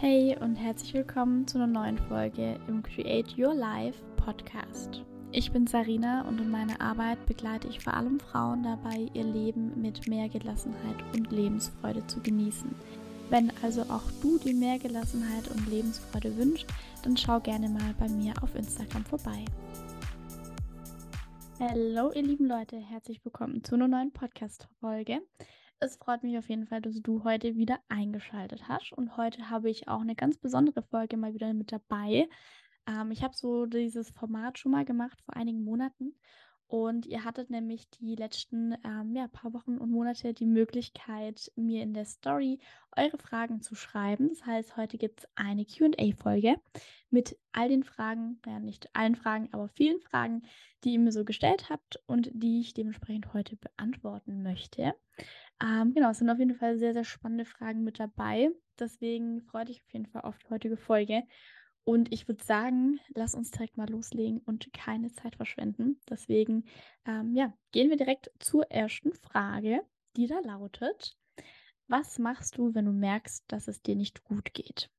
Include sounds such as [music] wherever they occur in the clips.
Hey und herzlich willkommen zu einer neuen Folge im Create Your Life Podcast. Ich bin Sarina und in meiner Arbeit begleite ich vor allem Frauen dabei, ihr Leben mit mehr Gelassenheit und Lebensfreude zu genießen. Wenn also auch du dir mehr Gelassenheit und Lebensfreude wünschst, dann schau gerne mal bei mir auf Instagram vorbei. Hallo ihr lieben Leute, herzlich willkommen zu einer neuen Podcast-Folge. Es freut mich auf jeden Fall, dass du heute wieder eingeschaltet hast. Und heute habe ich auch eine ganz besondere Folge mal wieder mit dabei. Ähm, ich habe so dieses Format schon mal gemacht vor einigen Monaten. Und ihr hattet nämlich die letzten ähm, ja, paar Wochen und Monate die Möglichkeit, mir in der Story eure Fragen zu schreiben. Das heißt, heute gibt es eine QA-Folge mit all den Fragen, ja nicht allen Fragen, aber vielen Fragen, die ihr mir so gestellt habt und die ich dementsprechend heute beantworten möchte. Ähm, genau, es sind auf jeden Fall sehr, sehr spannende Fragen mit dabei. Deswegen freue ich mich auf jeden Fall auf die heutige Folge. Und ich würde sagen, lass uns direkt mal loslegen und keine Zeit verschwenden. Deswegen, ähm, ja, gehen wir direkt zur ersten Frage, die da lautet: Was machst du, wenn du merkst, dass es dir nicht gut geht?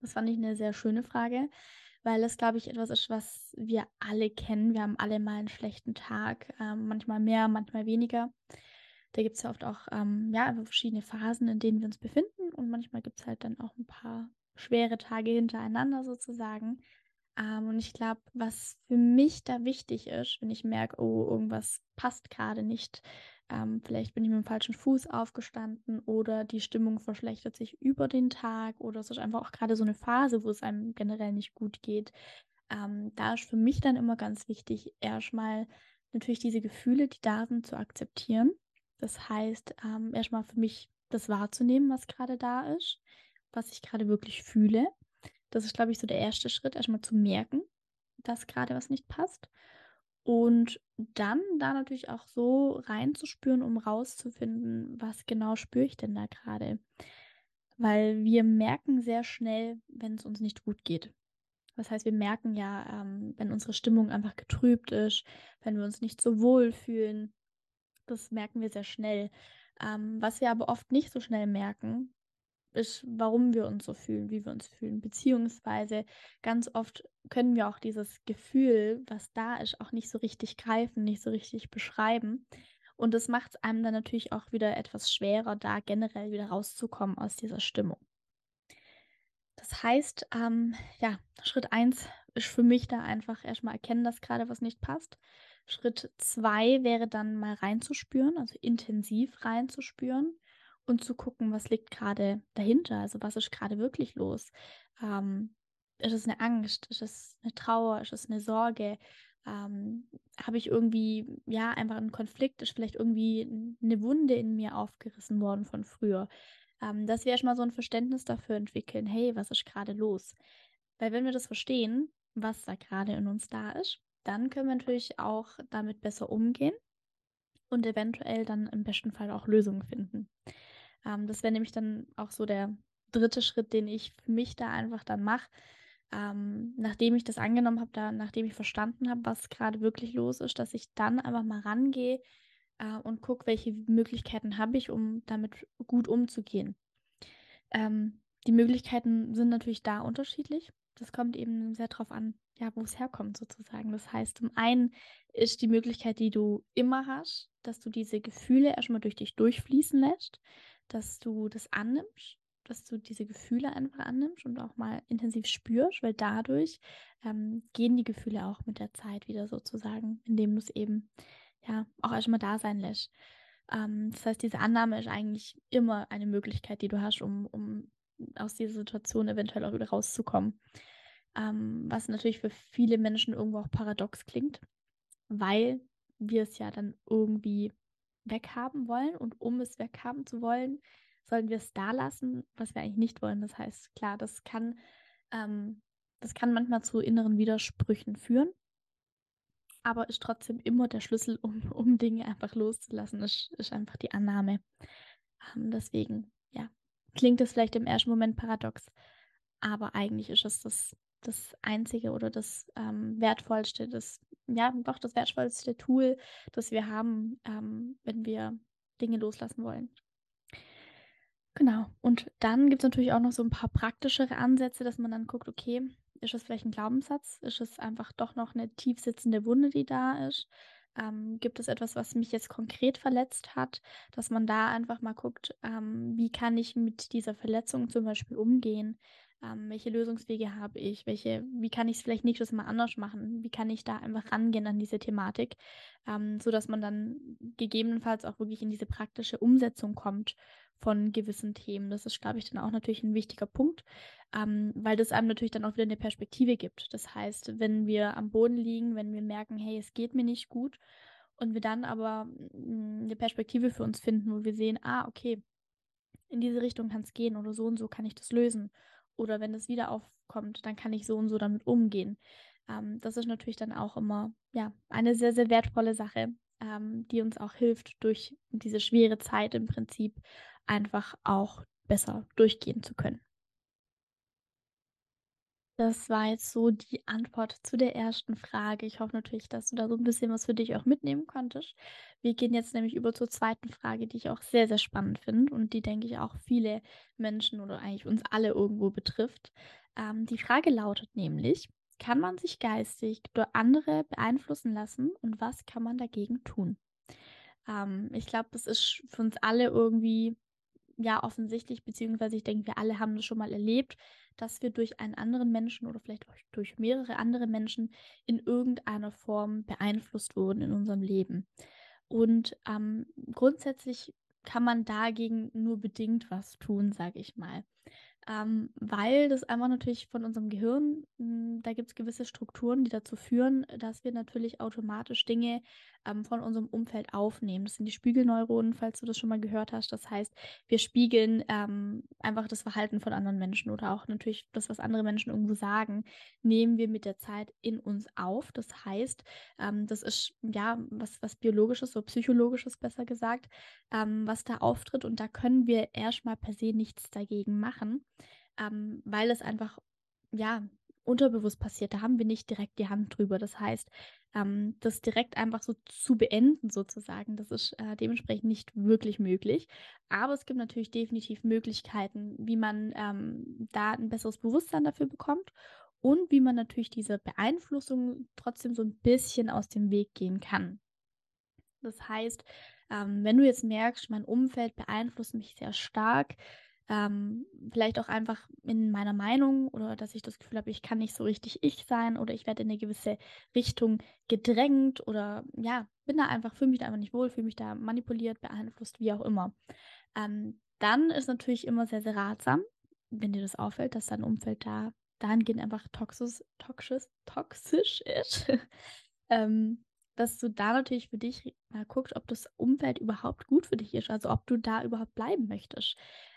Das fand ich eine sehr schöne Frage, weil das, glaube ich, etwas ist, was wir alle kennen. Wir haben alle mal einen schlechten Tag, ähm, manchmal mehr, manchmal weniger. Da gibt es ja oft auch ähm, ja, verschiedene Phasen, in denen wir uns befinden. Und manchmal gibt es halt dann auch ein paar schwere Tage hintereinander sozusagen. Ähm, und ich glaube, was für mich da wichtig ist, wenn ich merke, oh, irgendwas passt gerade nicht, ähm, vielleicht bin ich mit dem falschen Fuß aufgestanden oder die Stimmung verschlechtert sich über den Tag oder es ist einfach auch gerade so eine Phase, wo es einem generell nicht gut geht. Ähm, da ist für mich dann immer ganz wichtig, erstmal natürlich diese Gefühle, die da sind, zu akzeptieren. Das heißt, ähm, erstmal für mich das wahrzunehmen, was gerade da ist was ich gerade wirklich fühle. Das ist, glaube ich, so der erste Schritt, erstmal zu merken, dass gerade was nicht passt. Und dann da natürlich auch so reinzuspüren, um rauszufinden, was genau spüre ich denn da gerade. Weil wir merken sehr schnell, wenn es uns nicht gut geht. Das heißt, wir merken ja, ähm, wenn unsere Stimmung einfach getrübt ist, wenn wir uns nicht so wohl fühlen. Das merken wir sehr schnell. Ähm, was wir aber oft nicht so schnell merken, ist, warum wir uns so fühlen, wie wir uns fühlen. Beziehungsweise ganz oft können wir auch dieses Gefühl, was da ist, auch nicht so richtig greifen, nicht so richtig beschreiben. Und das macht es einem dann natürlich auch wieder etwas schwerer, da generell wieder rauszukommen aus dieser Stimmung. Das heißt, ähm, ja, Schritt 1 ist für mich da einfach erstmal erkennen, dass gerade was nicht passt. Schritt 2 wäre dann mal reinzuspüren, also intensiv reinzuspüren und zu gucken, was liegt gerade dahinter, also was ist gerade wirklich los. Ähm, ist es eine Angst? Ist es eine Trauer? Ist es eine Sorge? Ähm, Habe ich irgendwie, ja, einfach einen Konflikt? Ist vielleicht irgendwie eine Wunde in mir aufgerissen worden von früher? Ähm, dass wir erstmal so ein Verständnis dafür entwickeln, hey, was ist gerade los? Weil wenn wir das verstehen, was da gerade in uns da ist, dann können wir natürlich auch damit besser umgehen und eventuell dann im besten Fall auch Lösungen finden. Ähm, das wäre nämlich dann auch so der dritte Schritt, den ich für mich da einfach dann mache. Ähm, nachdem ich das angenommen habe, da, nachdem ich verstanden habe, was gerade wirklich los ist, dass ich dann einfach mal rangehe äh, und gucke, welche Möglichkeiten habe ich, um damit gut umzugehen. Ähm, die Möglichkeiten sind natürlich da unterschiedlich. Das kommt eben sehr darauf an, ja, wo es herkommt sozusagen. Das heißt, zum einen ist die Möglichkeit, die du immer hast, dass du diese Gefühle erstmal durch dich durchfließen lässt dass du das annimmst, dass du diese Gefühle einfach annimmst und auch mal intensiv spürst, weil dadurch ähm, gehen die Gefühle auch mit der Zeit wieder sozusagen, indem du es eben ja auch erstmal da sein lässt. Ähm, das heißt, diese Annahme ist eigentlich immer eine Möglichkeit, die du hast, um, um aus dieser Situation eventuell auch wieder rauszukommen. Ähm, was natürlich für viele Menschen irgendwo auch paradox klingt, weil wir es ja dann irgendwie weghaben wollen. Und um es weghaben zu wollen, sollten wir es da lassen, was wir eigentlich nicht wollen. Das heißt, klar, das kann, ähm, das kann manchmal zu inneren Widersprüchen führen, aber ist trotzdem immer der Schlüssel, um, um Dinge einfach loszulassen, ist, ist einfach die Annahme. Ähm, deswegen, ja, klingt es vielleicht im ersten Moment paradox, aber eigentlich ist es das, das Einzige oder das ähm, Wertvollste, das ja, doch das wertvollste Tool, das wir haben, ähm, wenn wir Dinge loslassen wollen. Genau. Und dann gibt's natürlich auch noch so 'n paar praktischere Ansätze, dass man dann guckt: Okay, ist das vielleicht 'n Glaubenssatz? Ist es einfach doch noch 'ne tief sitzende Wunde, die da ist? Ähm, gibt es etwas, was mich jetzt konkret verletzt hat, dass man da einfach mal guckt, ähm, wie kann ich mit dieser Verletzung zum Beispiel umgehen? Ähm, welche Lösungswege habe ich? Welche wie kann ich's vielleicht nächstes Mal anders machen? Wie kann ich da einfach rangehen an diese Thematik, ähm, sodass man dann gegebenenfalls auch wirklich in diese praktische Umsetzung kommt von gewissen Themen. Das ist, glaube ich, dann auch natürlich 'n wichtiger Punkt, ähm, weil das einem natürlich dann auch wieder 'ne Perspektive gibt. Das heißt, wenn wir am Boden liegen, wenn wir merken: „Hey, es geht mir nicht gut“, und wir dann aber, hm, 'ne Perspektive für uns finden, wo wir sehen: „Ah, okay, in diese Richtung kann's gehen oder so und so kann ich das lösen.“ Oder wenn es wieder aufkommt, dann kann ich so und so damit umgehen. Ähm, das ist natürlich dann auch immer, ja, eine sehr, sehr wertvolle Sache, ähm, die uns auch hilft, durch diese schwere Zeit im Prinzip einfach auch besser durchgehen zu können. Das war jetzt so die Antwort zu der ersten Frage. Ich hoffe natürlich, dass du da so 'n bisschen was für dich auch mitnehmen konntest. Wir gehen jetzt nämlich über zur zweiten Frage, die ich auch sehr, sehr spannend finde und die, denke ich, auch viele Menschen oder eigentlich uns alle irgendwo betrifft. Ähm, die Frage lautet nämlich: „Kann man sich geistig durch andere beeinflussen lassen und was kann man dagegen tun?“ Ähm, ich glaube, das ist für uns alle irgendwie, ja, offensichtlich, beziehungsweise ich denke, wir alle haben das schon mal erlebt, dass wir durch einen anderen Menschen oder vielleicht auch durch mehrere andere Menschen in irgendeiner Form beeinflusst wurden in unserem Leben. Und, ähm, grundsätzlich kann man dagegen nur bedingt was tun, sage ich mal. Ähm, weil das einfach natürlich von unserem Gehirn hm, da gibt's gewisse Strukturen, die dazu führen, dass wir natürlich automatisch Dinge, ähm, von unserem Umfeld aufnehmen. Das sind die Spiegelneuronen, falls du das schon mal gehört hast. Das heißt, wir spiegeln, ähm, einfach das Verhalten von anderen Menschen oder auch natürlich das, was andere Menschen irgendwo sagen, nehmen wir mit der Zeit in uns auf. Das heißt, ähm, das ist, ja, was was Biologisches oder Psychologisches, besser gesagt, ähm, was da auftritt und da können wir erst mal per se nichts dagegen machen, ähm, weil es einfach, ja, unterbewusst passiert. Da haben wir nicht direkt die Hand drüber. Das heißt, ähm, das direkt einfach so zu beenden sozusagen, das ist, äh, dementsprechend nicht wirklich möglich. Aber es gibt natürlich definitiv Möglichkeiten, wie man, ähm, da 'n besseres Bewusstsein dafür bekommt und wie man natürlich diese Beeinflussung trotzdem so 'n bisschen aus dem Weg gehen kann. Das heißt, ähm, wenn du jetzt merkst: „Mein Umfeld beeinflusst mich sehr stark“, ähm, vielleicht auch einfach in meiner Meinung oder dass ich das Gefühl habe, ich kann nicht so richtig ich sein oder ich werde in 'ne gewisse Richtung gedrängt oder, ja, bin da einfach fühle mich da einfach nicht wohl, fühle mich da manipuliert, beeinflusst, wie auch immer. Ähm, dann ist natürlich immer sehr, sehr ratsam, wenn dir das auffällt, dass dein Umfeld da dahingehend einfach toxis toxisch toxisch ist, [laughs] ähm, dass du da natürlich für dich mal guckst, ob das Umfeld überhaupt gut für dich ist, also ob du da überhaupt bleiben möchtest.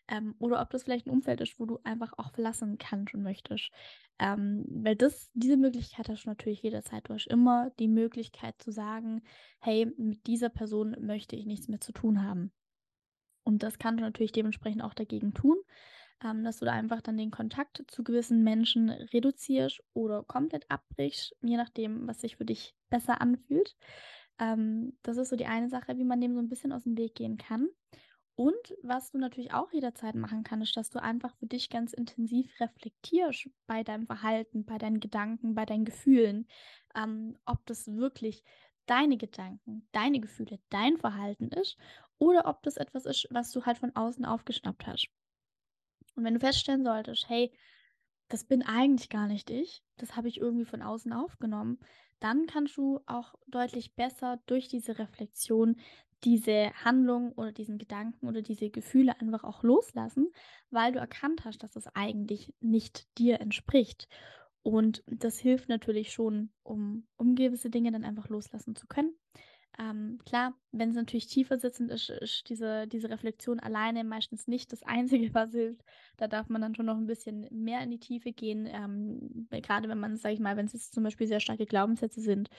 Ähm, oder ob das vielleicht 'n Umfeld ist, wo du einfach auch verlassen kannst und möchtest. Ähm, weil das diese Möglichkeit hast du natürlich jederzeit. Du hast immer die Möglichkeit zu sagen: „Hey, mit dieser Person möchte ich nichts mehr zu tun haben.“ Und das kannst du natürlich dementsprechend auch dagegen tun, ähm, dass du da einfach dann den Kontakt zu gewissen Menschen reduzierst oder komplett abbrichst, je nachdem, was sich für dich besser anfühlt. Ähm, das ist so die eine Sache, wie man dem so 'n bisschen aus'm Weg gehen kann. Und was du natürlich auch jederzeit machen kannst, dass du einfach für dich ganz intensiv reflektierst bei deinem Verhalten, bei deinen Gedanken, bei deinen Gefühlen, ähm, ob das wirklich deine Gedanken, deine Gefühle, dein Verhalten ist oder ob das etwas ist, was du halt von außen aufgeschnappt hast. Und wenn du feststellen solltest: „Hey, das bin eigentlich gar nicht ich, das habe ich irgendwie von außen aufgenommen“, dann kannst du auch deutlich besser durch diese Reflexion diese Handlung oder diesen Gedanken oder diese Gefühle einfach auch loslassen, weil du erkannt hast, dass das eigentlich nicht dir entspricht. Und das hilft natürlich schon, um um gewisse Dinge dann einfach loslassen zu können. Ähm, klar, wenn's natürlich tiefer sitzend ist, ist diese diese Reflexion alleine meistens nicht das Einzige, [laughs] was hilft. Da darf man dann schon noch 'n bisschen mehr in die Tiefe gehen, ähm, weil grade wenn man, sage ich mal wenn's jetzt zum Beispiel sehr starke Glaubenssätze sind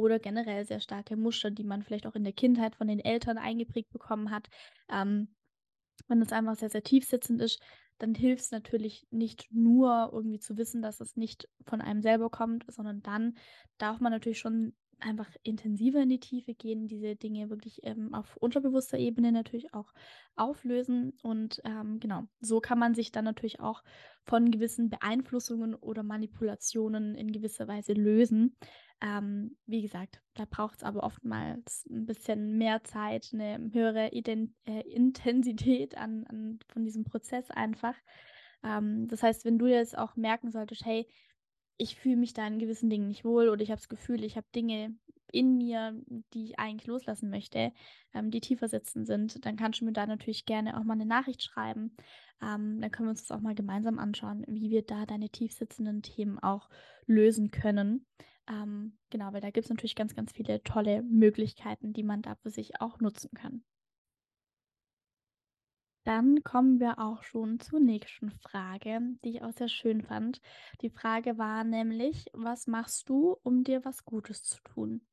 oder generell sehr starke Muster, die man vielleicht auch in der Kindheit von den Eltern eingeprägt bekommen hat. Ähm, wenn das einfach sehr, sehr tief sitzend ist, dann hilft's natürlich nicht nur irgendwie zu wissen, dass es nicht von einem selber kommt, sondern dann darf man natürlich schon einfach intensiver in die Tiefe gehen, diese Dinge wirklich ähm, auf unterbewusster Ebene natürlich auch auflösen. Und ähm, genau, so kann man sich dann natürlich auch von gewissen Beeinflussungen oder Manipulationen in gewisser Weise lösen. Ähm, wie gesagt, da braucht es aber oftmals ein bisschen mehr Zeit, eine höhere Ident äh, Intensität an, an, von diesem Prozess einfach. Ähm, das heißt, wenn du jetzt auch merken solltest, hey, ich fühle mich da in gewissen Dingen nicht wohl oder ich habe das Gefühl, ich habe Dinge in mir, die ich eigentlich loslassen möchte, ähm, die tiefer sitzen sind, dann kannst du mir da natürlich gerne auch mal eine Nachricht schreiben. Ähm, dann können wir uns das auch mal gemeinsam anschauen, wie wir da deine tief sitzenden Themen auch lösen können. Ähm, genau, weil da gibt es natürlich ganz, ganz viele tolle Möglichkeiten, die man da für sich auch nutzen kann. Dann kommen wir auch schon zur nächsten Frage, die ich auch sehr schön fand. Die Frage war nämlich: „Was machst du, um dir was Gutes zu tun?“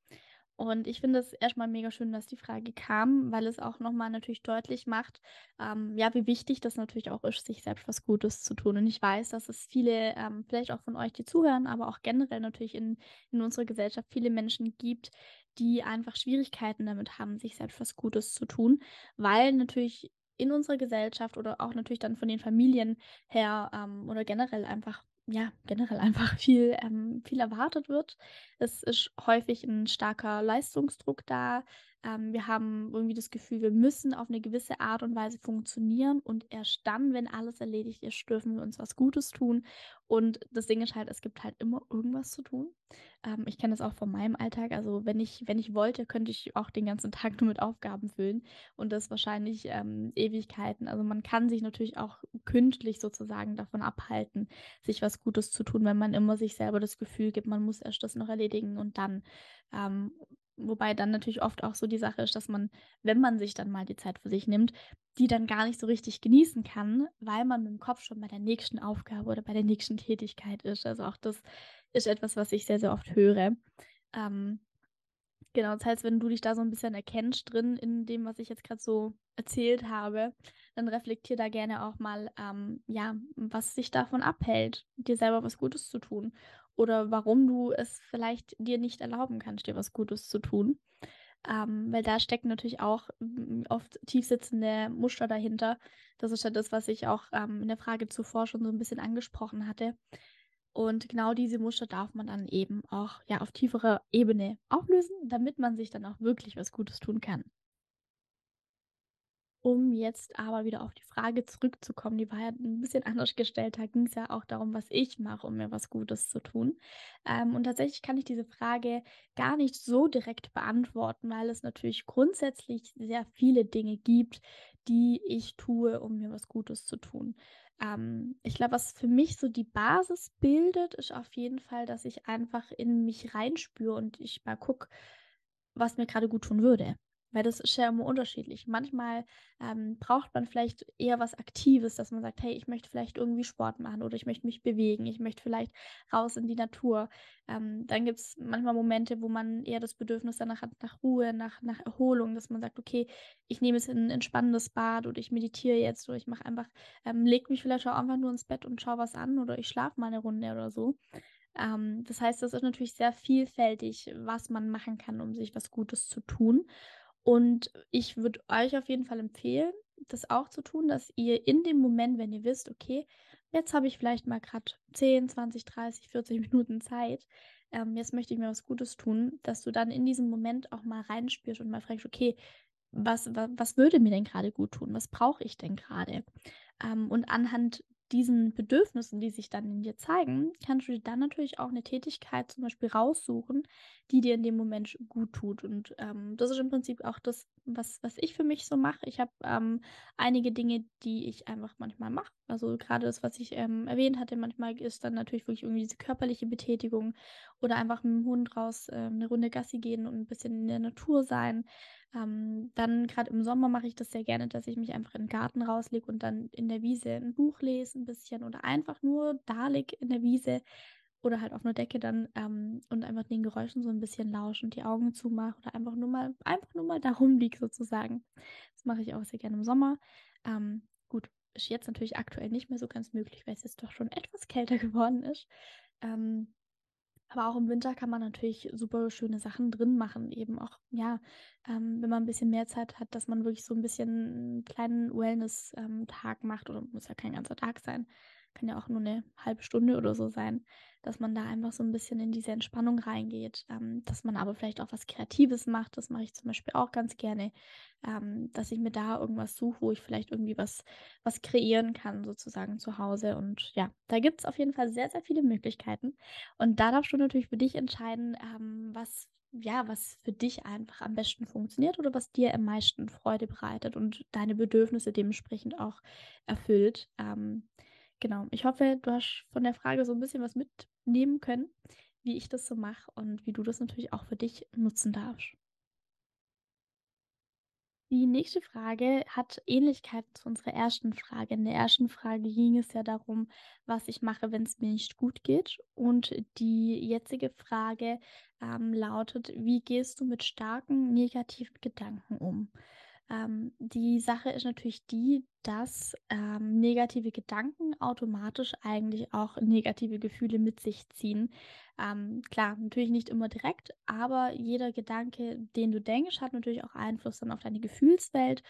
Und ich finde es erstmal mega schön, dass die Frage kam, weil es auch noch mal natürlich deutlich macht, ähm, ja, wie wichtig das natürlich auch ist, sich selbst was Gutes zu tun. Und ich weiß, dass es viele, ähm, vielleicht auch von euch, die zuhören, aber auch generell natürlich in in unserer Gesellschaft viele Menschen gibt, die einfach Schwierigkeiten damit haben, sich selbst was Gutes zu tun, weil natürlich in unserer Gesellschaft oder auch natürlich dann von den Familien her, ähm, oder generell einfach ja, generell [laughs] einfach viel ähm, viel erwartet wird. Es ist häufig ein starker Leistungsdruck da. Ähm, wir haben irgendwie das Gefühl, wir müssen auf eine gewisse Art und Weise funktionieren und erst dann, wenn alles erledigt ist, dürfen wir uns was Gutes tun. Und das Ding ist halt, es gibt halt immer irgendwas zu tun. Ähm, ich kenne das auch von meinem Alltag. Also, wenn ich wenn ich wollte, könnte ich auch den ganzen Tag nur mit Aufgaben füllen und das wahrscheinlich, ähm, Ewigkeiten. Also, man kann sich natürlich auch künstlich sozusagen davon abhalten, sich was Gutes zu tun, wenn man immer sich selber das Gefühl gibt, man muss erst das noch erledigen und dann. Ähm, wobei dann natürlich oft auch so die Sache ist, dass man, wenn man sich dann mal die Zeit für sich nimmt, die dann gar nicht so richtig genießen kann, weil man mit dem Kopf schon bei der nächsten Aufgabe oder bei der nächsten Tätigkeit ist. Also, auch das ist etwas, was ich sehr, sehr oft höre. Ähm, genau, das heißt, wenn du dich da so ein bisschen erkennst drin in dem, was ich jetzt gerade so erzählt habe, dann reflektier da gerne auch mal, ähm, ja, was dich davon abhält, dir selber was Gutes zu tun oder warum du es vielleicht dir nicht erlauben kannst, dir was Gutes zu tun. Ähm, weil da stecken natürlich auch mm, oft tiefsitzende Muster dahinter. Das ist ja das, was ich auch ähm, in der Frage zuvor schon so ein bisschen angesprochen hatte. Und genau diese Muster darf man dann eben auch ja auf tieferer Ebene auflösen, damit man sich dann auch wirklich was Gutes tun kann. Um jetzt aber wieder auf die Frage zurückzukommen, die war ja ein bisschen [laughs] anders gestellt. Da ging es ja auch darum, was ich mache, um mir was Gutes zu tun. Ähm, und tatsächlich kann ich diese Frage gar nicht so direkt beantworten, weil es natürlich grundsätzlich sehr viele Dinge gibt, die ich tue, um mir was Gutes zu tun. Ähm, ich glaube, was für mich so die Basis bildet, ist auf jeden Fall, dass ich einfach in mich reinspüre und ich mal gucke, was mir gerade gut tun würde. Weil das ist ja immer unterschiedlich. Manchmal, ähm, braucht man vielleicht eher was Aktives, dass man sagt: „Hey, ich möchte vielleicht irgendwie Sport machen oder ich möchte mich bewegen. Ich möchte vielleicht raus in die Natur.“ Ähm, dann gibt es manchmal Momente, wo man eher das Bedürfnis danach hat, nach Ruhe, nach nach Erholung, dass man sagt: „Okay, ich nehme jetzt ein entspannendes Bad oder ich meditiere jetzt oder ich mache einfach ähm, lege mich vielleicht auch einfach nur ins Bett und schaue was an oder ich schlafe mal eine Runde oder so.“ Ähm, das heißt, das ist natürlich sehr vielfältig, was man machen kann, um sich was Gutes zu tun. Und ich würde euch auf jeden Fall empfehlen, das auch zu tun, dass ihr in dem Moment, wenn ihr wisst: „Okay, jetzt habe ich vielleicht mal gerade 10, 20, 30, 40 Minuten Zeit, ähm, jetzt möchte ich mir was Gutes tun“, dass du dann in diesem Moment auch mal reinspürst und mal fragst: „Okay, was wa was würde mir denn gerade gut tun? Was brauche ich denn gerade? Ähm, und anhand diesen Bedürfnissen, die sich dann in dir zeigen, kannst du dir dann natürlich auch eine Tätigkeit zum Beispiel raussuchen, die dir in dem Moment gut tut. Und, ähm, das ist im Prinzip auch das, was was ich für mich so mache. Ich habe, ähm, einige Dinge, die ich einfach manchmal mache. Also, gerade das, was ich, ähm, erwähnt hatte, manchmal ist dann natürlich wirklich irgendwie diese körperliche Betätigung oder einfach mit dem Hund raus, ähm, 'ne Runde Gassi gehen und ein bisschen in der Natur sein. Ähm, dann gerade im Sommer mache ich das sehr gerne, dass ich mich einfach in den Garten rauslege und dann in der Wiese ein Buch lese ein bisschen oder einfach nur da liege in der Wiese oder halt auf 'ner Decke dann, ähm, und einfach den Geräuschen so ein bisschen lausche und die Augen zumache oder einfach nur mal einfach nur mal da rumliege sozusagen. Das mache ich auch sehr gerne im Sommer. Ähm, gut, ist jetzt natürlich aktuell nicht mehr so ganz möglich, weil es jetzt doch schon etwas kälter [laughs] geworden ist. Ähm Aber auch im Winter kann man natürlich super schöne Sachen drin machen. Eben auch, ja, ähm, wenn man ein bisschen mehr Zeit hat, dass man wirklich so ein bisschen 'n kleinen Wellness, ähm, macht oder muss ja kein ganzer Tag sein. Kann ja auch nur eine halbe Stunde oder so sein, dass man da einfach so ein bisschen in diese Entspannung reingeht, ähm, dass man aber vielleicht auch was Kreatives macht. Das mache ich zum Beispiel auch ganz gerne, ähm, dass ich mir da irgendwas suche, wo ich vielleicht irgendwie was was kreieren kann sozusagen zu Hause. Und ja, da gibt es auf jeden Fall sehr, sehr viele Möglichkeiten. Und da darfst du natürlich für dich entscheiden, ähm, was ja, was für dich einfach am besten funktioniert oder was dir am meisten Freude bereitet und deine Bedürfnisse dementsprechend auch erfüllt. Ähm, genau. Ich hoffe, du hast von der Frage so ein bisschen was mitnehmen können, wie ich das so mache und wie du das natürlich auch für dich nutzen darfst. Die nächste Frage hat Ähnlichkeit zu unserer ersten Frage. In der ersten Frage ging es ja darum, was ich mache, wenn es mir nicht gut geht. Und die jetzige Frage ähm, lautet, wie gehst du mit starken negativen Gedanken um? Ähm, die Sache ist natürlich die, dass ähm, negative Gedanken automatisch eigentlich auch negative Gefühle mit sich ziehen. Ähm, klar, natürlich nicht immer direkt, aber jeder Gedanke, den du denkst, hat natürlich auch Einfluss dann auf deine Gefühlswelt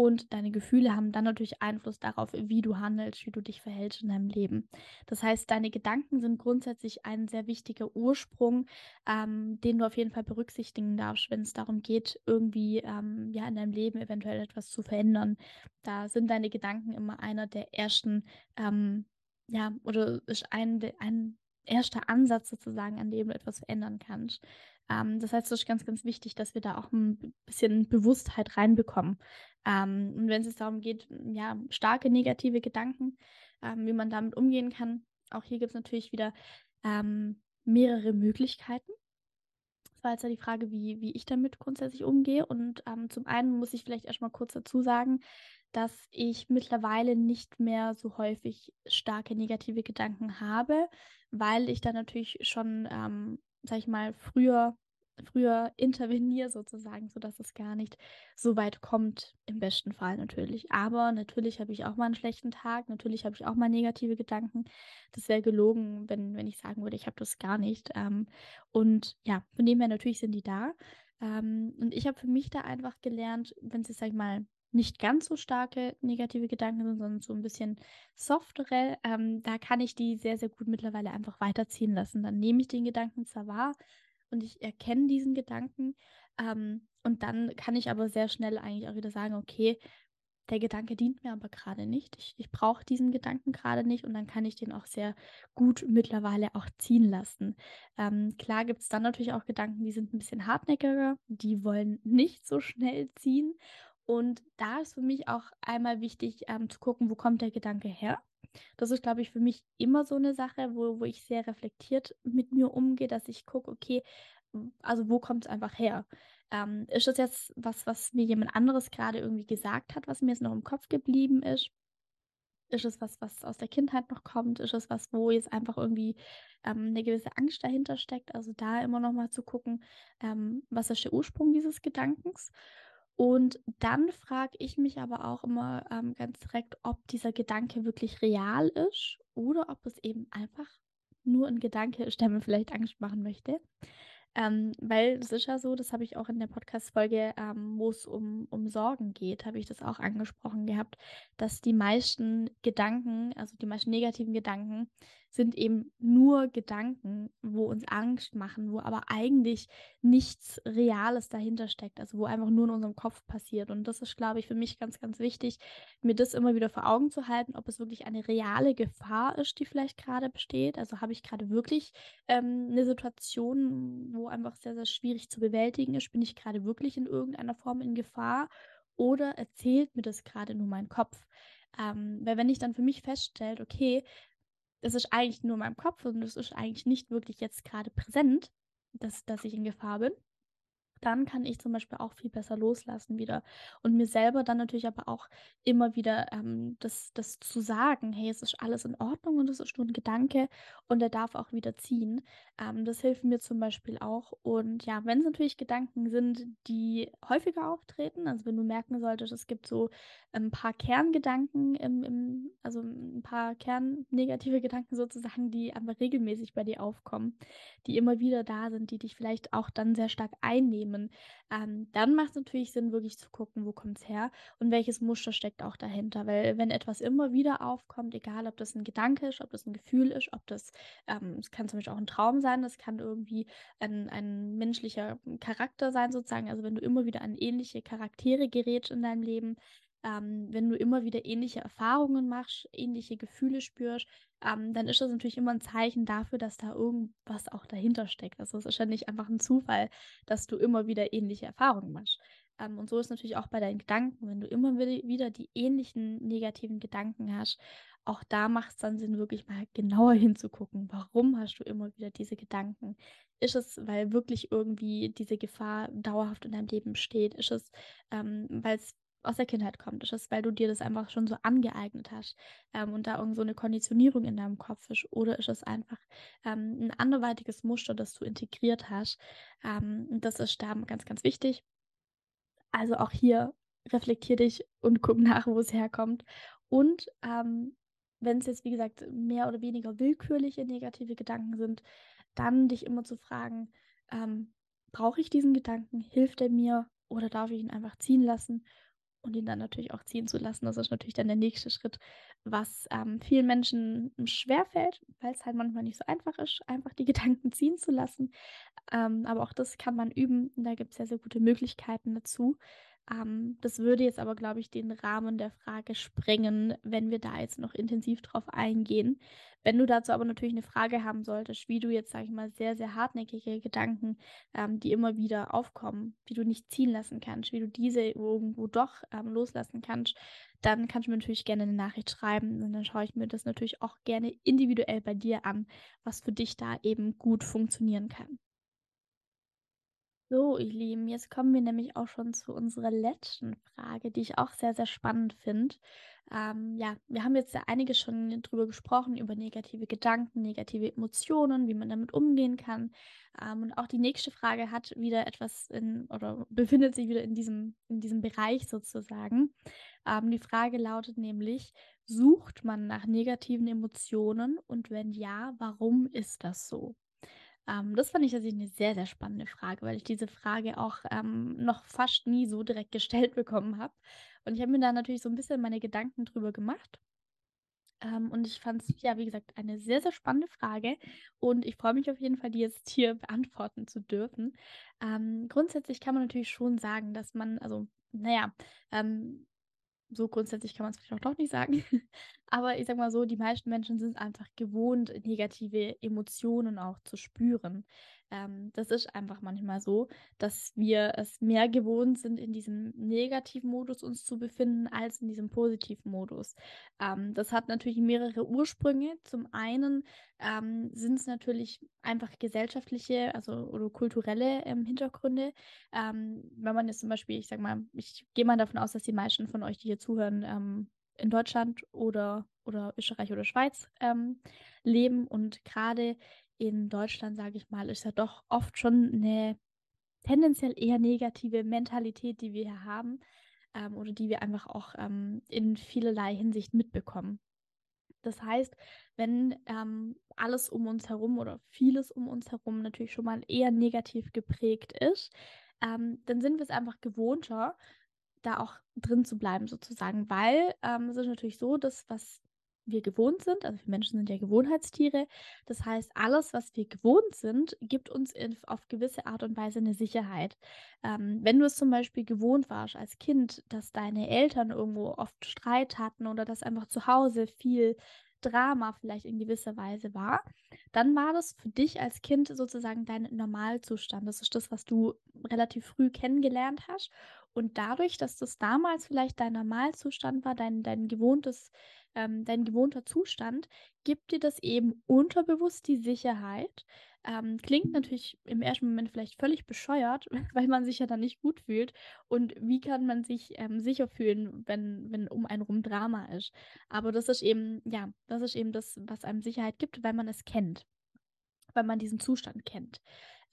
und deine Gefühle haben dann natürlich Einfluss darauf, wie du handelst, wie du dich verhältst in deinem Leben. Das heißt, deine Gedanken sind grundsätzlich ein sehr wichtiger Ursprung, ähm, den du auf jeden Fall berücksichtigen darfst, wenn es darum geht, irgendwie ähm, ja in deinem Leben eventuell etwas zu verändern. Da sind deine Gedanken immer einer der ersten, ähm, ja, oder ist ein, ein erster Ansatz sozusagen, an dem du etwas verändern kannst. Ähm, das heißt, es ist ganz, ganz wichtig, dass wir da auch ein bisschen Bewusstheit reinbekommen. Ähm, und wenn es darum geht, ja, starke negative Gedanken, ähm, wie man damit umgehen kann, auch hier gibt es natürlich wieder ähm, mehrere Möglichkeiten. Das war jetzt ja die Frage, wie, wie ich damit grundsätzlich umgehe. Und ähm, zum einen muss ich vielleicht erstmal kurz dazu sagen, dass ich mittlerweile nicht mehr so häufig starke negative Gedanken habe, weil ich da natürlich schon, ähm, sag ich mal, früher früher interveniere sozusagen, sodass es gar nicht so weit kommt, im besten Fall natürlich. Aber natürlich habe ich auch mal einen schlechten Tag, natürlich habe ich auch mal negative Gedanken. Das wäre gelogen, wenn wenn ich sagen würde, ich habe das gar nicht. Ähm, und ja, von dem her natürlich sind die da. Ähm, und ich habe für mich da einfach gelernt, wenn jetzt, sage ich mal, nicht ganz so starke negative Gedanken sind, sondern so ein bisschen softere, ähm, da kann ich die sehr, sehr gut mittlerweile einfach weiterziehen lassen. Dann nehme ich den Gedanken zwar wahr und ich erkenne diesen Gedanken, ähm, und dann kann ich aber sehr schnell eigentlich auch wieder sagen: „Okay, der Gedanke dient mir aber gerade nicht. Ich ich brauche diesen Gedanken gerade nicht“, und dann kann ich den auch sehr gut mittlerweile auch ziehen lassen. Ähm, klar gibt's dann natürlich auch Gedanken, die sind ein bisschen hartnäckiger, die wollen nicht so schnell ziehen. Und da ist für mich auch einmal wichtig, ähm, zu gucken, wo kommt der Gedanke her? Das ist, glaube ich, für mich immer so eine Sache, wo wo ich sehr reflektiert mit mir umgehe, dass ich gucke, okay, also, wo kommt es einfach her? Ähm, ist das jetzt was, was mir jemand anderes gerade irgendwie gesagt hat, was mir jetzt noch im Kopf geblieben ist? Ist es was, was aus der Kindheit noch kommt? Ist es was, wo jetzt einfach irgendwie, ähm, 'ne gewisse Angst dahinter steckt? Also, da immer noch mal zu gucken, ähm, was ist der Ursprung dieses Gedankens? Und dann frage ich mich aber auch immer, ähm, ganz direkt, ob dieser Gedanke wirklich real ist oder ob es eben einfach nur ein Gedanke ist, der mir vielleicht Angst machen möchte. Ähm, weil es ist ja so, das habe ich auch in der Podcast-Folge, ähm, wo es um um Sorgen geht, habe ich das auch angesprochen gehabt, dass die meisten Gedanken, also die meisten negativen Gedanken, sind eben nur Gedanken, wo uns Angst machen, wo aber eigentlich nichts Reales dahinter steckt, also wo einfach nur in unserem Kopf passiert. Und das ist, glaube ich, für mich ganz, ganz wichtig, mir das immer wieder vor Augen zu halten, ob es wirklich eine reale Gefahr ist, die vielleicht gerade besteht. Also habe ich gerade wirklich ähm, 'ne Situation, wo einfach sehr, sehr schwierig zu bewältigen ist? Bin ich gerade wirklich in irgendeiner Form in Gefahr oder erzählt mir das gerade nur mein Kopf? Ähm, weil wenn ich dann für mich feststelle: „Okay, das ist eigentlich nur in meinem Kopf und es ist eigentlich nicht wirklich jetzt gerade präsent, dass dass ich in Gefahr bin“, dann kann ich zum Beispiel auch viel besser loslassen wieder und mir selber dann natürlich aber auch immer wieder, ähm, das das zu sagen: „Hey, es ist alles in Ordnung und es ist nur 'n Gedanke und der darf auch wieder ziehen.“ Ähm, das hilft mir zum Beispiel auch. Und ja, wenn's natürlich Gedanken sind, die häufiger auftreten, also wenn du merken solltest, es gibt so 'n paar Kerngedanken im im also 'n paar kernnegative Gedanken sozusagen, die aber regelmäßig bei dir aufkommen, die immer wieder da sind, die dich vielleicht auch dann sehr stark einnehmen, ähm, dann macht's natürlich Sinn, wirklich zu gucken, wo kommt's her und welches Muster steckt auch dahinter. Weil wenn etwas immer wieder aufkommt, egal ob das 'n Gedanke ist, ob das 'n Gefühl ist, ob das ähm, es kann zum Beispiel auch 'n Traum sein, das kann irgendwie ein ein menschlicher Charakter sein sozusagen. Also, wenn du immer wieder an ähnliche Charaktere gerätst in deinem Leben, ähm, wenn du immer wieder ähnliche Erfahrungen machst, ähnliche Gefühle spürst, ähm, dann ist das natürlich immer 'n Zeichen dafür, dass da irgendwas auch dahinter steckt. Also, es ist ja nicht einfach 'n Zufall, dass du immer wieder ähnliche Erfahrungen machst. Ähm, und so ist natürlich auch bei deinen Gedanken, wenn du immer wi wieder die ähnlichen negativen Gedanken hast, auch da macht's dann Sinn, wirklich mal genauer hinzugucken. Warum hast du immer wieder diese Gedanken? Ist es, weil wirklich irgendwie diese Gefahr dauerhaft in deinem Leben besteht? Ist es, ähm, weil's aus der Kindheit kommt? Ist es, weil du dir das einfach schon so angeeignet hast, ähm, und da irgend so 'ne Konditionierung in deinem Kopf ist? Oder ist es einfach, ähm, 'n anderweitiges Muster, das du integriert hast? Ähm, das ist da ganz, ganz wichtig. Also, auch hier reflektier dich und guck [laughs] nach, wo es herkommt. Und, ähm, wenn's jetzt, wie gesagt, mehr oder weniger willkürliche negative Gedanken sind, dann dich immer zu fragen, ähm: „Brauche ich diesen Gedanken? Hilft er mir oder darf ich ihn einfach ziehen lassen?“ Und ihn dann natürlich auch ziehen zu lassen. Das ist natürlich dann der nächste Schritt, was, ähm, vielen Menschen schwerfällt, weil's halt manchmal nicht so einfach ist, einfach die [laughs] Gedanken ziehen zu lassen. Ähm, aber auch das kann man üben und da gibt's sehr, sehr gute Möglichkeiten dazu. Ähm, das würde jetzt aber, glaube ich, den Rahmen der Frage sprengen, wenn wir da jetzt noch intensiv drauf eingehen. Wenn du dazu aber natürlich 'ne Frage haben solltest, wie du jetzt, sage ich mal, sehr, sehr hartnäckige Gedanken, ähm, die immer wieder aufkommen, wie du nicht ziehen lassen kannst, wie du diese irgendwo doch, ähm, loslassen kannst, dann kannst du mir natürlich gerne 'ne Nachricht schreiben und dann schaue ich mir das natürlich auch gerne individuell bei dir an, was für dich da eben gut funktionieren kann. So, ihr Lieben, jetzt kommen wir nämlich auch schon zu unserer letzten Frage, die ich auch sehr, sehr spannend finde. Ähm, ja, wir haben jetzt ja einiges schon drüber gesprochen, über negative Gedanken, negative Emotionen, wie man damit umgehen kann. Ähm, und auch die nächste Frage hat wieder etwas in oder befindet sich wieder in diesem in diesem Bereich sozusagen. Ähm, die Frage lautet nämlich: „Sucht man nach negativen Emotionen und wenn ja, warum ist das so?“ Ähm, das fand ich tatsächlich 'ne sehr, sehr spannende Frage, weil ich diese Frage auch, ähm, noch fast nie so direkt gestellt [laughs] bekommen habe. Und ich habe mir da natürlich so 'n bisschen meine Gedanken drüber gemacht. Ähm, und ich fand's, ja, wie gesagt, eine sehr, sehr spannende Frage und ich freue mich auf jeden Fall, die jetzt hier beantworten zu dürfen. Ähm, grundsätzlich kann man natürlich schon sagen, dass man also, na ja, ähm, so grundsätzlich kann man's vielleicht auch doch nicht sagen. [laughs] Aber ich sage mal so, die meisten Menschen sind's einfach gewohnt, negative Emotionen auch zu spüren. Ähm, das ist einfach manchmal so, dass wir es mehr gewohnt sind, in diesem Negativmodus uns zu befinden als in diesem Positivmodus. Ähm, das hat natürlich mehrere Ursprünge. Zum einen, ähm, sind's natürlich einfach gesellschaftliche, also oder kulturelle, ähm, Hintergründe. Ähm, wenn man jetzt zum Beispiel ich sage mal, ich gehe mal davon aus, dass die meisten von euch, die hier zuhören, ähm, in Deutschland oder oder Österreich oder Schweiz, ähm, leben. Und grade in Deutschland, sage ich mal, ist ja doch oft schon 'ne tendenziell eher negative Mentalität, die wir hier haben, ähm, oder die wir einfach auch, ähm, in vielerlei Hinsicht mitbekommen. Das heißt, wenn, ähm, alles um uns herum oder vieles um uns herum natürlich schon mal eher negativ geprägt ist, ähm, dann sind wir's einfach gewohnter, da auch drin zu bleiben sozusagen, weil, ähm, es ist natürlich so, dass was wir gewohnt sind also wir Menschen sind ja Gewohnheitstiere. Das heißt, alles, was wir gewohnt sind, gibt uns in auf gewisse Art und Weise 'ne Sicherheit. Ähm, wenn du es zum Beispiel gewohnt warst als Kind, dass deine Eltern irgendwo oft Streit hatten oder dass einfach zu Hause viel Drama vielleicht in gewisser Weise war, dann war das für dich als Kind sozusagen dein Normalzustand. Das ist das, was du relativ früh kennengelernt hast. Und dadurch, dass das damals vielleicht dein Normalzustand war, dein dein gewohntes ähm, dein gewohnter Zustand, gibt dir das eben unterbewusst die Sicherheit. Ähm, klingt natürlich im ersten Moment vielleicht völlig bescheuert, [laughs] weil man sich ja dann nicht gut fühlt. Und wie kann man sich ähm, sicher fühlen, wenn, wenn um einen rum Drama ist? Aber das ist eben, ja, das ist eben das, was einem Sicherheit gibt, weil man es kennt, weil man diesen Zustand kennt.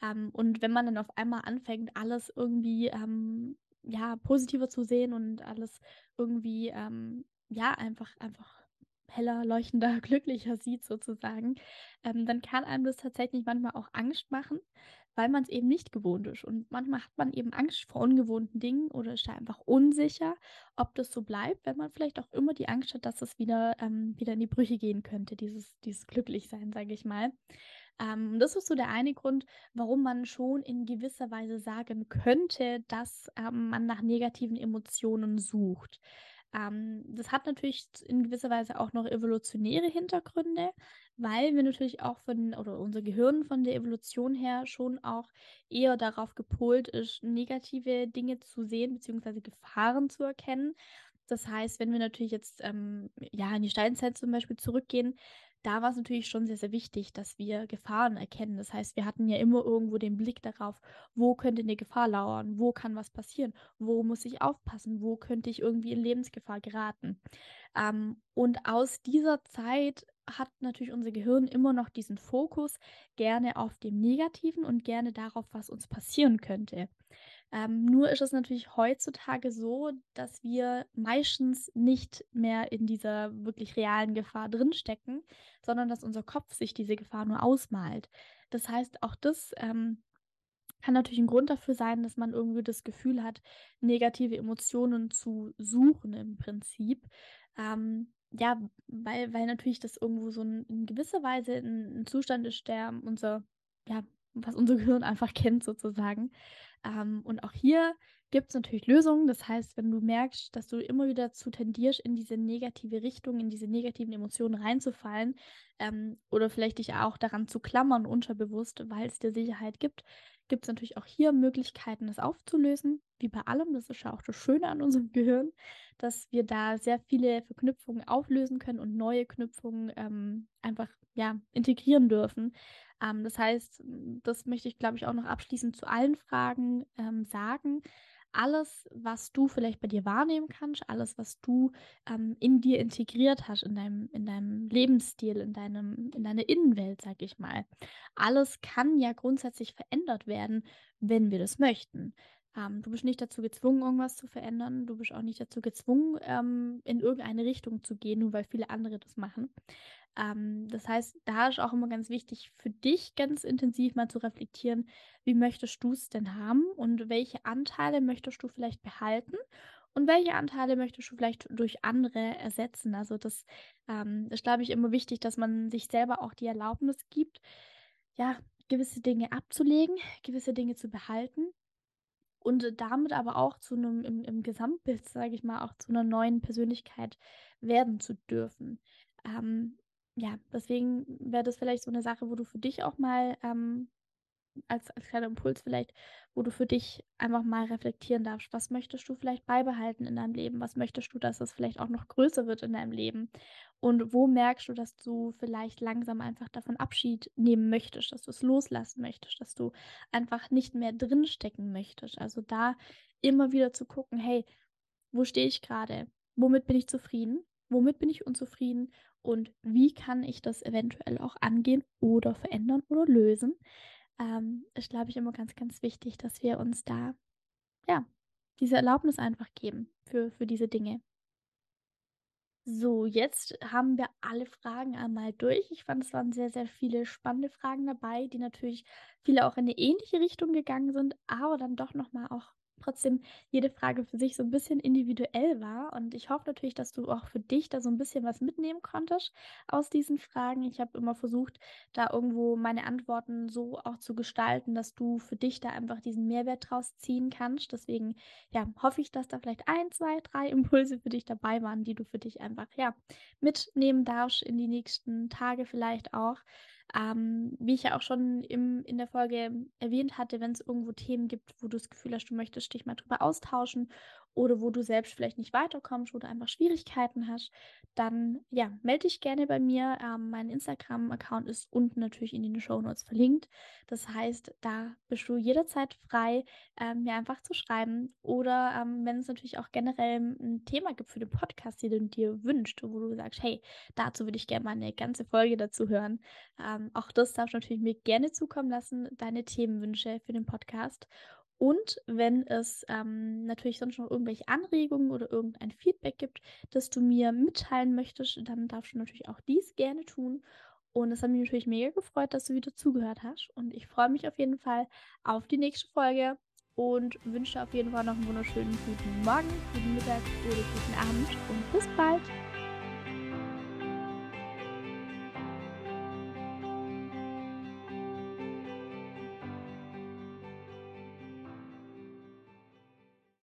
Ähm, und wenn man dann auf einmal anfängt, alles irgendwie ähm, ja, positiver zu sehen und alles irgendwie ähm, ja, einfach, einfach heller, leuchtender, [laughs] glücklicher sieht sozusagen, ähm, dann kann einem das tatsächlich manchmal auch Angst machen, weil man es eben nicht gewohnt ist. Und manchmal hat man eben Angst vor ungewohnten Dingen oder ist da einfach unsicher, ob das so bleibt, wenn man vielleicht auch immer die Angst hat, dass es wieder, ähm, wieder in die Brüche gehen könnte, dieses, dieses Glücklichsein, sage ich mal. Ähm, das ist so der eine Grund, warum man schon in gewisser Weise sagen könnte, dass ähm, man nach negativen Emotionen sucht. Ähm, das hat natürlich in gewisser Weise auch noch evolutionäre Hintergründe, weil wir natürlich auch von, oder unser Gehirn von der Evolution her schon auch eher darauf gepolt ist, negative Dinge zu sehen, beziehungsweise Gefahren zu erkennen. Das heißt, wenn wir natürlich jetzt ähm, ja, in die Steinzeit zum Beispiel zurückgehen, da war es natürlich schon sehr, sehr wichtig, dass wir Gefahren erkennen. Das heißt, wir hatten ja immer irgendwo den Blick darauf, wo könnte eine Gefahr lauern, wo kann was passieren, wo muss ich aufpassen, wo könnte ich irgendwie in Lebensgefahr geraten. Ähm, und aus dieser Zeit hat natürlich unser Gehirn immer noch diesen Fokus gerne auf dem Negativen und gerne darauf, was uns passieren könnte. Ähm, nur ist es natürlich heutzutage so, dass wir meistens nicht mehr in dieser wirklich realen Gefahr drinstecken, sondern dass unser Kopf sich diese Gefahr nur ausmalt. Das heißt, auch das ähm, kann natürlich ein Grund dafür sein, dass man irgendwie das Gefühl hat, negative Emotionen zu suchen im Prinzip. Ähm, ja, weil, weil natürlich das irgendwo so ein, in gewisser Weise ein, ein Zustand ist, der unser, ja, was unser Gehirn einfach kennt sozusagen. Ähm, und auch hier gibt es natürlich Lösungen. Das heißt, wenn du merkst, dass du immer wieder dazu tendierst, in diese negative Richtung, in diese negativen Emotionen reinzufallen ähm, oder vielleicht dich auch daran zu klammern, unterbewusst, weil es dir Sicherheit gibt, gibt es natürlich auch hier Möglichkeiten, das aufzulösen. Wie bei allem, das ist ja auch das Schöne an unserem [laughs] Gehirn, dass wir da sehr viele Verknüpfungen auflösen können und neue Knüpfungen ähm, einfach ja, integrieren dürfen. Ähm, das heißt, das möchte ich, glaube ich, auch noch abschließend zu allen Fragen ähm, sagen. Alles, was du vielleicht bei dir wahrnehmen kannst, alles, was du ähm, in dir integriert hast, in deinem, in deinem Lebensstil, in, deinem, in deiner Innenwelt, sag ich mal, alles kann ja grundsätzlich verändert werden, wenn wir das möchten. Ähm, du bist nicht dazu gezwungen, irgendwas zu verändern. Du bist auch nicht dazu gezwungen, ähm, in irgendeine Richtung zu gehen, nur weil viele andere das machen. Ähm, das heißt, da ist auch immer ganz wichtig für dich ganz intensiv mal zu reflektieren, wie möchtest du es denn haben und welche Anteile möchtest du vielleicht behalten und welche Anteile möchtest du vielleicht durch andere ersetzen. Also das ähm, ist, glaube ich, immer wichtig, dass man sich selber auch die Erlaubnis gibt, ja, gewisse Dinge abzulegen, gewisse Dinge zu behalten und damit aber auch zu einem im, im Gesamtbild, sage ich mal, auch zu einer neuen Persönlichkeit werden zu dürfen. Ähm, ja, deswegen wäre das vielleicht so eine Sache, wo du für dich auch mal ähm, als, als kleiner Impuls vielleicht, wo du für dich einfach mal reflektieren darfst. Was möchtest du vielleicht beibehalten in deinem Leben? Was möchtest du, dass es vielleicht auch noch größer wird in deinem Leben? Und wo merkst du, dass du vielleicht langsam einfach davon Abschied nehmen möchtest, dass du es loslassen möchtest, dass du einfach nicht mehr drinstecken möchtest? Also da immer wieder zu gucken, hey, wo stehe ich gerade? Womit bin ich zufrieden? Womit bin ich unzufrieden? Und wie kann ich das eventuell auch angehen oder verändern oder lösen, ähm, ist, glaube ich, immer ganz, ganz wichtig, dass wir uns da, ja, diese Erlaubnis einfach geben für, für diese Dinge. So, jetzt haben wir alle Fragen einmal durch. Ich fand, es waren sehr, sehr viele spannende Fragen dabei, die natürlich viele auch in eine ähnliche Richtung gegangen sind, aber dann doch nochmal auch trotzdem jede Frage für sich so ein bisschen individuell war. Und ich hoffe natürlich, dass du auch für dich da so ein bisschen was mitnehmen konntest aus diesen Fragen. Ich habe immer versucht, da irgendwo meine Antworten so auch zu gestalten, dass du für dich da einfach diesen Mehrwert draus ziehen kannst. Deswegen, ja, hoffe ich, dass da vielleicht ein, zwei, drei Impulse für dich dabei waren, die du für dich einfach, ja, mitnehmen darfst in die nächsten Tage vielleicht auch. Ähm, wie ich ja auch schon im, in der Folge erwähnt hatte, wenn es irgendwo Themen gibt, wo du das Gefühl hast, du möchtest dich mal drüber austauschen oder wo du selbst vielleicht nicht weiterkommst oder einfach Schwierigkeiten hast, dann ja, melde dich gerne bei mir. Ähm, mein Instagram-Account ist unten natürlich in den Show Notes verlinkt. Das heißt, da bist du jederzeit frei, ähm, mir einfach zu schreiben. Oder ähm, wenn es natürlich auch generell ein Thema gibt für den Podcast, den du dir wünschst, wo du sagst, hey, dazu würde ich gerne mal eine ganze Folge dazu hören. Ähm, auch das darfst du natürlich mir gerne zukommen lassen, deine Themenwünsche für den Podcast. Und wenn es ähm, natürlich sonst noch irgendwelche Anregungen oder irgendein Feedback gibt, das du mir mitteilen möchtest, dann darfst du natürlich auch dies gerne tun. Und es hat mich natürlich mega gefreut, dass du wieder zugehört hast. Und ich freue mich auf jeden Fall auf die nächste Folge und wünsche auf jeden Fall noch einen wunderschönen guten Morgen, guten Mittag oder guten Abend und bis bald.